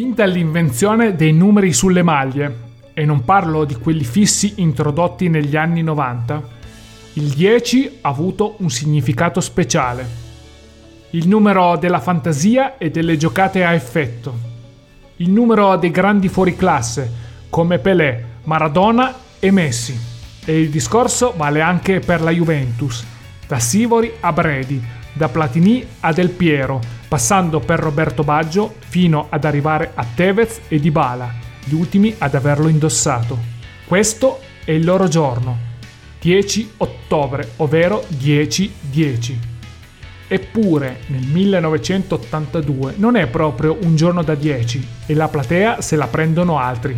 Fin dall'invenzione dei numeri sulle maglie, e non parlo di quelli fissi introdotti negli anni 90, il 10 ha avuto un significato speciale. Il numero della fantasia e delle giocate a effetto. Il numero dei grandi fuoriclasse, come Pelé, Maradona e Messi. E il discorso vale anche per la Juventus, da Sivori a Bredi, da Platini a Del Piero, passando per Roberto Baggio fino ad arrivare a Tevez e Dybala, gli ultimi ad averlo indossato. Questo è il loro giorno, 10 ottobre, ovvero 10-10. Eppure nel 1982 non è proprio un giorno da 10 e la platea se la prendono altri.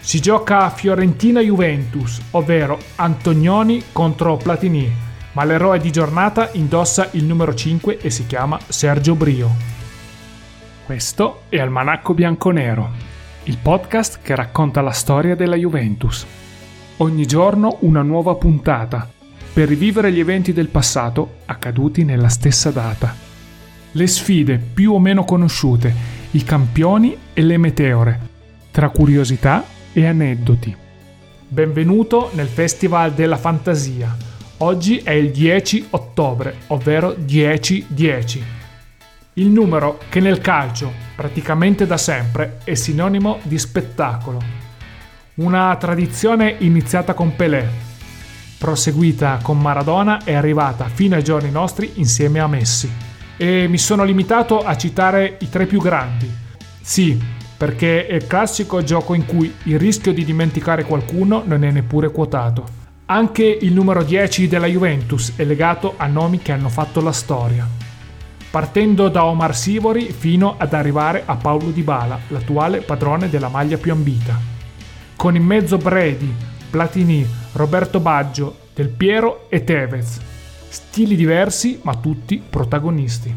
Si gioca a Fiorentina-Juventus, ovvero Antonioni contro Platini, ma l'eroe di giornata indossa il numero 5 e si chiama Sergio Brio. Questo è Almanacco Bianconero, il podcast che racconta la storia della Juventus. Ogni giorno una nuova puntata per rivivere gli eventi del passato accaduti nella stessa data. Le sfide più o meno conosciute, i campioni e le meteore, tra curiosità e aneddoti. Benvenuto nel Festival della Fantasia Oggi è il 10 ottobre, ovvero 10-10. Il numero che nel calcio, praticamente da sempre, è sinonimo di spettacolo. Una tradizione iniziata con Pelé, proseguita con Maradona e arrivata fino ai giorni nostri insieme a Messi. E mi sono limitato a citare i tre più grandi. Sì, perché è il classico gioco in cui il rischio di dimenticare qualcuno non è neppure quotato. Anche il numero 10 della Juventus è legato a nomi che hanno fatto la storia. Partendo da Omar Sivori fino ad arrivare a Paolo Dybala, l'attuale padrone della maglia più ambita. Con in mezzo Brady, Platini, Roberto Baggio, Del Piero e Tevez. Stili diversi ma tutti protagonisti.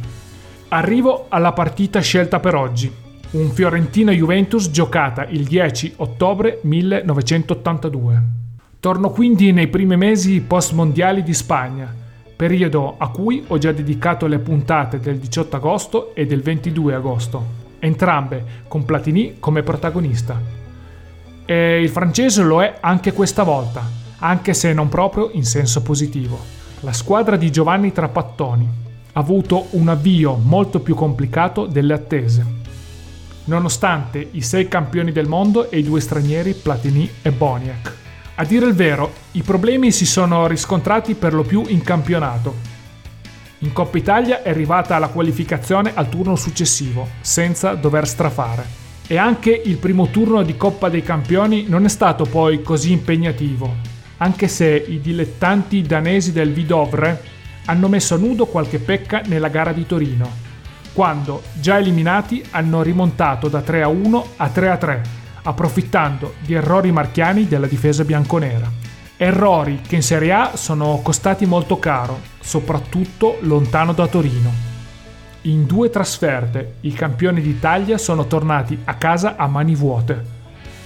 Arrivo alla partita scelta per oggi. Un Fiorentina-Juventus giocata il 10 ottobre 1982. Torno quindi nei primi mesi post-mondiali di Spagna, periodo a cui ho già dedicato le puntate del 18 agosto e del 22 agosto, entrambe con Platini come protagonista. E il francese lo è anche questa volta, anche se non proprio in senso positivo. La squadra di Giovanni Trapattoni ha avuto un avvio molto più complicato delle attese. Nonostante i sei campioni del mondo e i due stranieri Platini e Boniek. A dire il vero, i problemi si sono riscontrati per lo più in campionato. In Coppa Italia è arrivata la qualificazione al turno successivo, senza dover strafare. E anche il primo turno di Coppa dei Campioni non è stato poi così impegnativo, anche se i dilettanti danesi del Vidovre hanno messo a nudo qualche pecca nella gara di Torino, quando, già eliminati, hanno rimontato da 3 a 1 a 3 a 3 approfittando di errori marchiani della difesa bianconera. Errori che in Serie A sono costati molto caro, soprattutto lontano da Torino. In due trasferte i campioni d'Italia sono tornati a casa a mani vuote.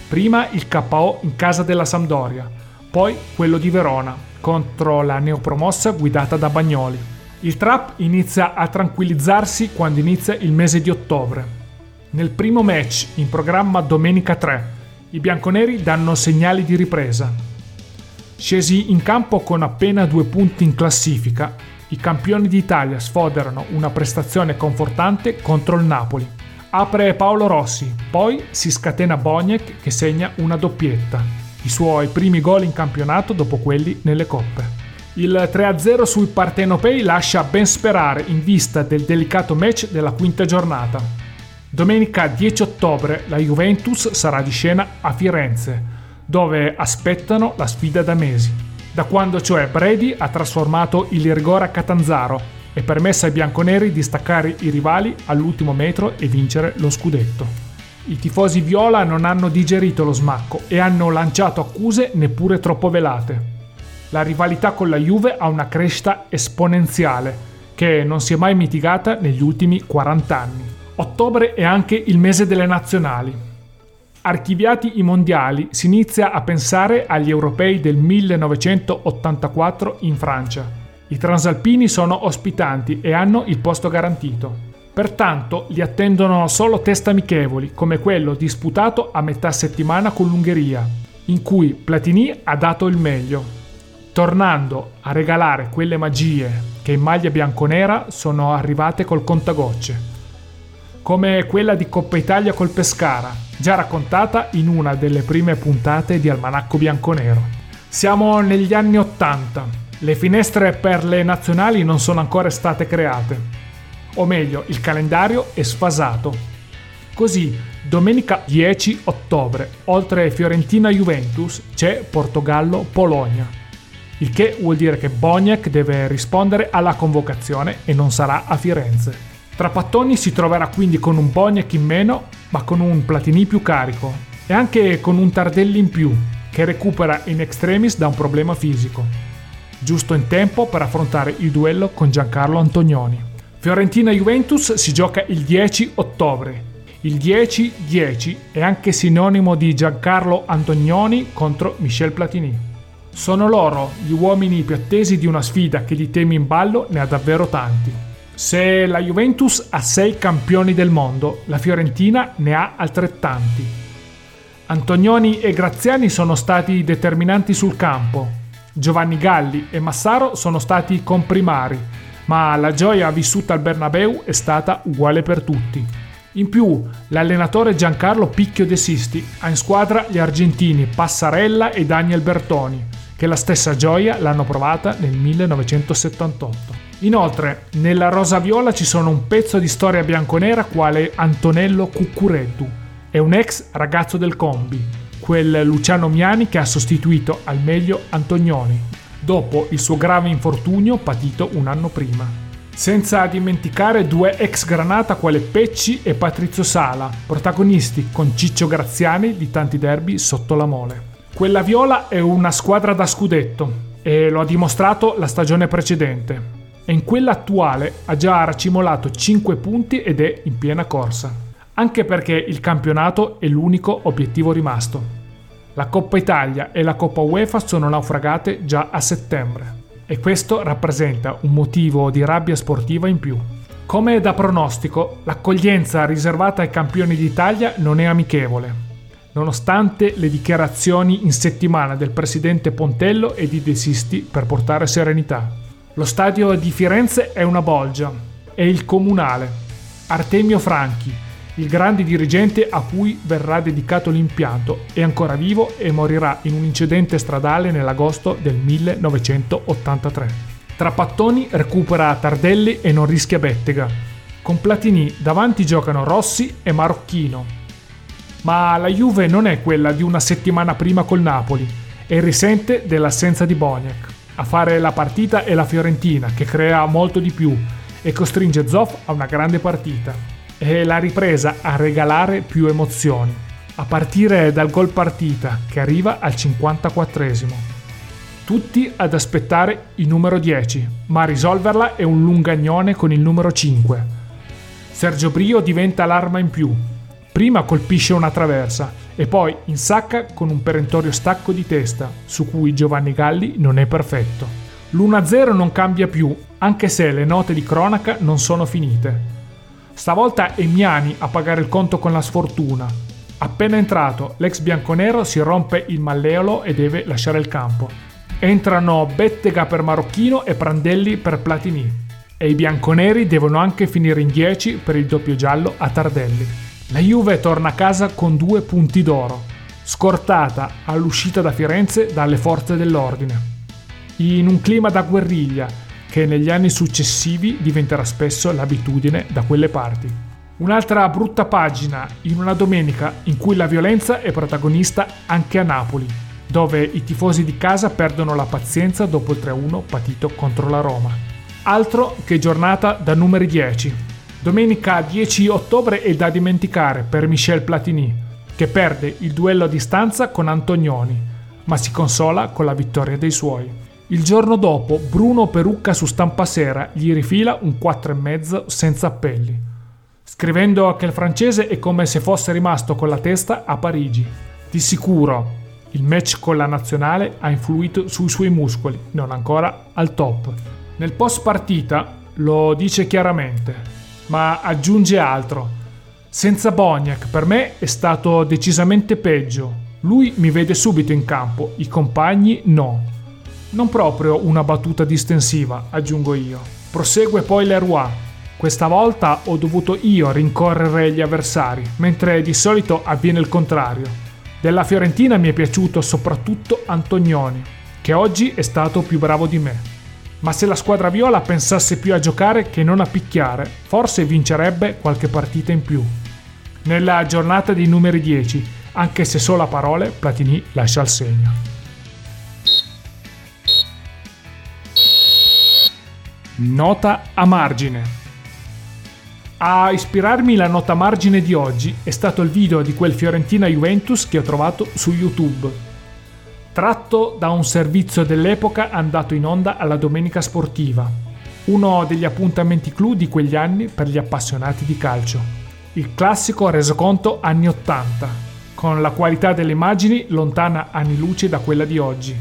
Prima il KO in casa della Sampdoria, poi quello di Verona contro la neopromossa guidata da Bagnoli. Il trap inizia a tranquillizzarsi quando inizia il mese di ottobre. Nel primo match, in programma domenica 3, i bianconeri danno segnali di ripresa. Scesi in campo con appena due punti in classifica, i campioni d'Italia sfoderano una prestazione confortante contro il Napoli. Apre Paolo Rossi, poi si scatena Boniek che segna una doppietta, i suoi primi gol in campionato dopo quelli nelle coppe. Il 3-0 sui partenopei lascia ben sperare in vista del delicato match della quinta giornata. Domenica 10 ottobre la Juventus sarà di scena a Firenze, dove aspettano la sfida da mesi. da quando cioè Brady ha trasformato il rigore a Catanzaro e permesso ai bianconeri di staccare i rivali all'ultimo metro e vincere lo scudetto. I tifosi viola non hanno digerito lo smacco e hanno lanciato accuse neppure troppo velate. La rivalità con la Juve ha una crescita esponenziale che non si è mai mitigata negli ultimi 40 anni. Ottobre è anche il mese delle nazionali. Archiviati i mondiali, si inizia a pensare agli europei del 1984 in Francia. I transalpini sono ospitanti e hanno il posto garantito. Pertanto li attendono solo test amichevoli, come quello disputato a metà settimana con l'Ungheria, in cui Platini ha dato il meglio, tornando a regalare quelle magie che in maglia bianconera sono arrivate col contagocce come quella di Coppa Italia col Pescara, già raccontata in una delle prime puntate di Almanacco Bianconero. Siamo negli anni Ottanta, le finestre per le nazionali non sono ancora state create, o meglio, il calendario è sfasato. Così, domenica 10 ottobre, oltre Fiorentina-Juventus, c'è Portogallo-Polonia. Il che vuol dire che Boniek deve rispondere alla convocazione e non sarà a Firenze. Trapattoni si troverà quindi con un Boniek in meno, ma con un Platini più carico e anche con un Tardelli in più, che recupera in extremis da un problema fisico. Giusto in tempo per affrontare il duello con Giancarlo Antonioni. Fiorentina-Juventus si gioca il 10 ottobre. Il 10-10 è anche sinonimo di Giancarlo Antonioni contro Michel Platini. Sono loro gli uomini più attesi di una sfida che di temi in ballo ne ha davvero tanti. Se la Juventus ha sei campioni del mondo, la Fiorentina ne ha altrettanti. Antonioni e Graziani sono stati determinanti sul campo. Giovanni Galli e Massaro sono stati comprimari, ma la gioia vissuta al Bernabeu è stata uguale per tutti. In più, l'allenatore Giancarlo Picchio De Sisti ha in squadra gli argentini Passarella e Daniel Bertoni, che la stessa gioia l'hanno provata nel 1978. Inoltre, nella rosa viola ci sono un pezzo di storia bianconera quale Antonello Cuccureddu. È un ex ragazzo del combi, quel Luciano Miani che ha sostituito al meglio Antonioni, dopo il suo grave infortunio patito un anno prima. Senza dimenticare due ex granata quale Pecci e Patrizio Sala, protagonisti con Ciccio Graziani di tanti derby sotto la mole. Quella viola è una squadra da scudetto e lo ha dimostrato la stagione precedente e in quella attuale ha già racimolato 5 punti ed è in piena corsa, anche perché il campionato è l'unico obiettivo rimasto. La Coppa Italia e la Coppa UEFA sono naufragate già a settembre e questo rappresenta un motivo di rabbia sportiva in più. Come da pronostico, l'accoglienza riservata ai campioni d'Italia non è amichevole, nonostante le dichiarazioni in settimana del presidente Pontello e di Desisti per portare serenità. Lo stadio di Firenze è una bolgia. È il comunale. Artemio Franchi, il grande dirigente a cui verrà dedicato l'impianto, è ancora vivo e morirà in un incidente stradale nell'agosto del 1983. Trapattoni recupera Tardelli e non rischia Bettega. Con Platini davanti giocano Rossi e Marocchino. Ma la Juve non è quella di una settimana prima col Napoli e risente dell'assenza di Boniek. A fare la partita è la Fiorentina, che crea molto di più e costringe Zoff a una grande partita. È la ripresa a regalare più emozioni, a partire dal gol partita che arriva al 54esimo. Tutti ad aspettare il numero 10, ma a risolverla è un lungagnone con il numero 5. Sergio Brio diventa l'arma in più. Prima colpisce una traversa e poi insacca con un perentorio stacco di testa, su cui Giovanni Galli non è perfetto. L'1-0 non cambia più, anche se le note di cronaca non sono finite. Stavolta è Miani a pagare il conto con la sfortuna. Appena entrato, l'ex bianconero si rompe il malleolo e deve lasciare il campo. Entrano Bettega per Marocchino e Prandelli per Platini. E i bianconeri devono anche finire in 10 per il doppio giallo a Tardelli. La Juve torna a casa con due punti d'oro, scortata all'uscita da Firenze dalle forze dell'ordine. In un clima da guerriglia che negli anni successivi diventerà spesso l'abitudine da quelle parti. Un'altra brutta pagina in una domenica in cui la violenza è protagonista anche a Napoli. dove i tifosi di casa perdono la pazienza dopo il 3-1 patito contro la Roma. Altro che giornata da numeri 10. Domenica 10 ottobre è da dimenticare per Michel Platini, che perde il duello a distanza con Antonioni, ma si consola con la vittoria dei suoi. Il giorno dopo Bruno Perucca su Stampa Sera gli rifila un 4,5 senza appelli, scrivendo che il francese è come se fosse rimasto con la testa a Parigi. Di sicuro il match con la nazionale ha influito sui suoi muscoli, non ancora al top. Nel post partita lo dice chiaramente, ma aggiunge altro. Senza Bognac per me è stato decisamente peggio. Lui mi vede subito in campo, i compagni no. Non proprio una battuta distensiva, aggiungo io. Prosegue poi Leroy. Questa volta ho dovuto io rincorrere gli avversari, mentre di solito avviene il contrario. Della Fiorentina mi è piaciuto soprattutto Antonioni, che oggi è stato più bravo di me. Ma se la squadra viola pensasse più a giocare che non a picchiare, forse vincerebbe qualche partita in più. Nella giornata dei numeri 10, anche se solo a parole, Platini lascia il segno. Nota a margine. A ispirarmi la nota margine di oggi è stato il video di quel Fiorentina Juventus che ho trovato su YouTube, tratto da un servizio dell'epoca andato in onda alla domenica sportiva, uno degli appuntamenti clou di quegli anni per gli appassionati di calcio. Il classico resoconto anni 80, con la qualità delle immagini lontana anni luce da quella di oggi,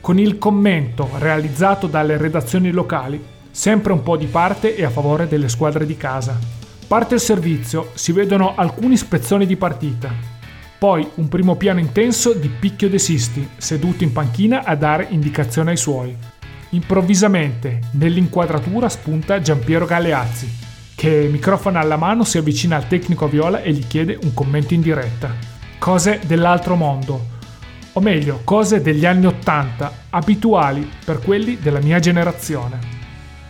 con il commento realizzato dalle redazioni locali sempre un po' di parte e a favore delle squadre di casa. Parte il servizio, si vedono alcuni spezzoni di partita. Poi un primo piano intenso di Picchio De Sisti, seduto in panchina a dare indicazione ai suoi. Improvvisamente, nell'inquadratura spunta Giampiero Galeazzi, che microfono alla mano si avvicina al tecnico Viola e gli chiede un commento in diretta. Cose dell'altro mondo, o meglio, cose degli anni Ottanta, abituali per quelli della mia generazione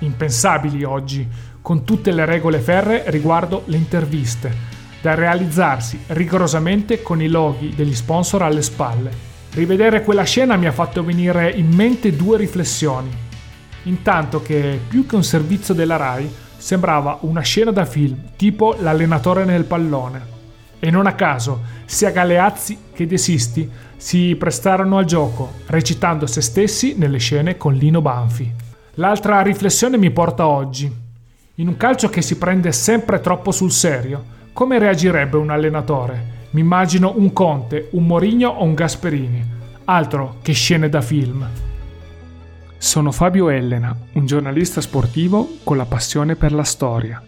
impensabili oggi, con tutte le regole ferre riguardo le interviste, da realizzarsi rigorosamente con i loghi degli sponsor alle spalle. Rivedere quella scena mi ha fatto venire in mente due riflessioni. Intanto che più che un servizio della RAI sembrava una scena da film, tipo l'allenatore nel pallone. E non a caso, sia Galeazzi che De Sisti si prestarono al gioco, recitando se stessi nelle scene con Lino Banfi. L'altra riflessione mi porta oggi. In un calcio che si prende sempre troppo sul serio, come reagirebbe un allenatore? Mi immagino un Conte, un Morigno o un Gasperini. Altro che scene da film. Sono Fabio Elena, un giornalista sportivo con la passione per la storia.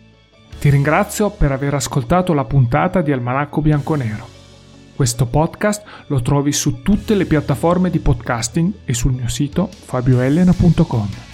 Ti ringrazio per aver ascoltato la puntata di Almanacco Bianconero. Questo podcast lo trovi su tutte le piattaforme di podcasting e sul mio sito fabioelena.com.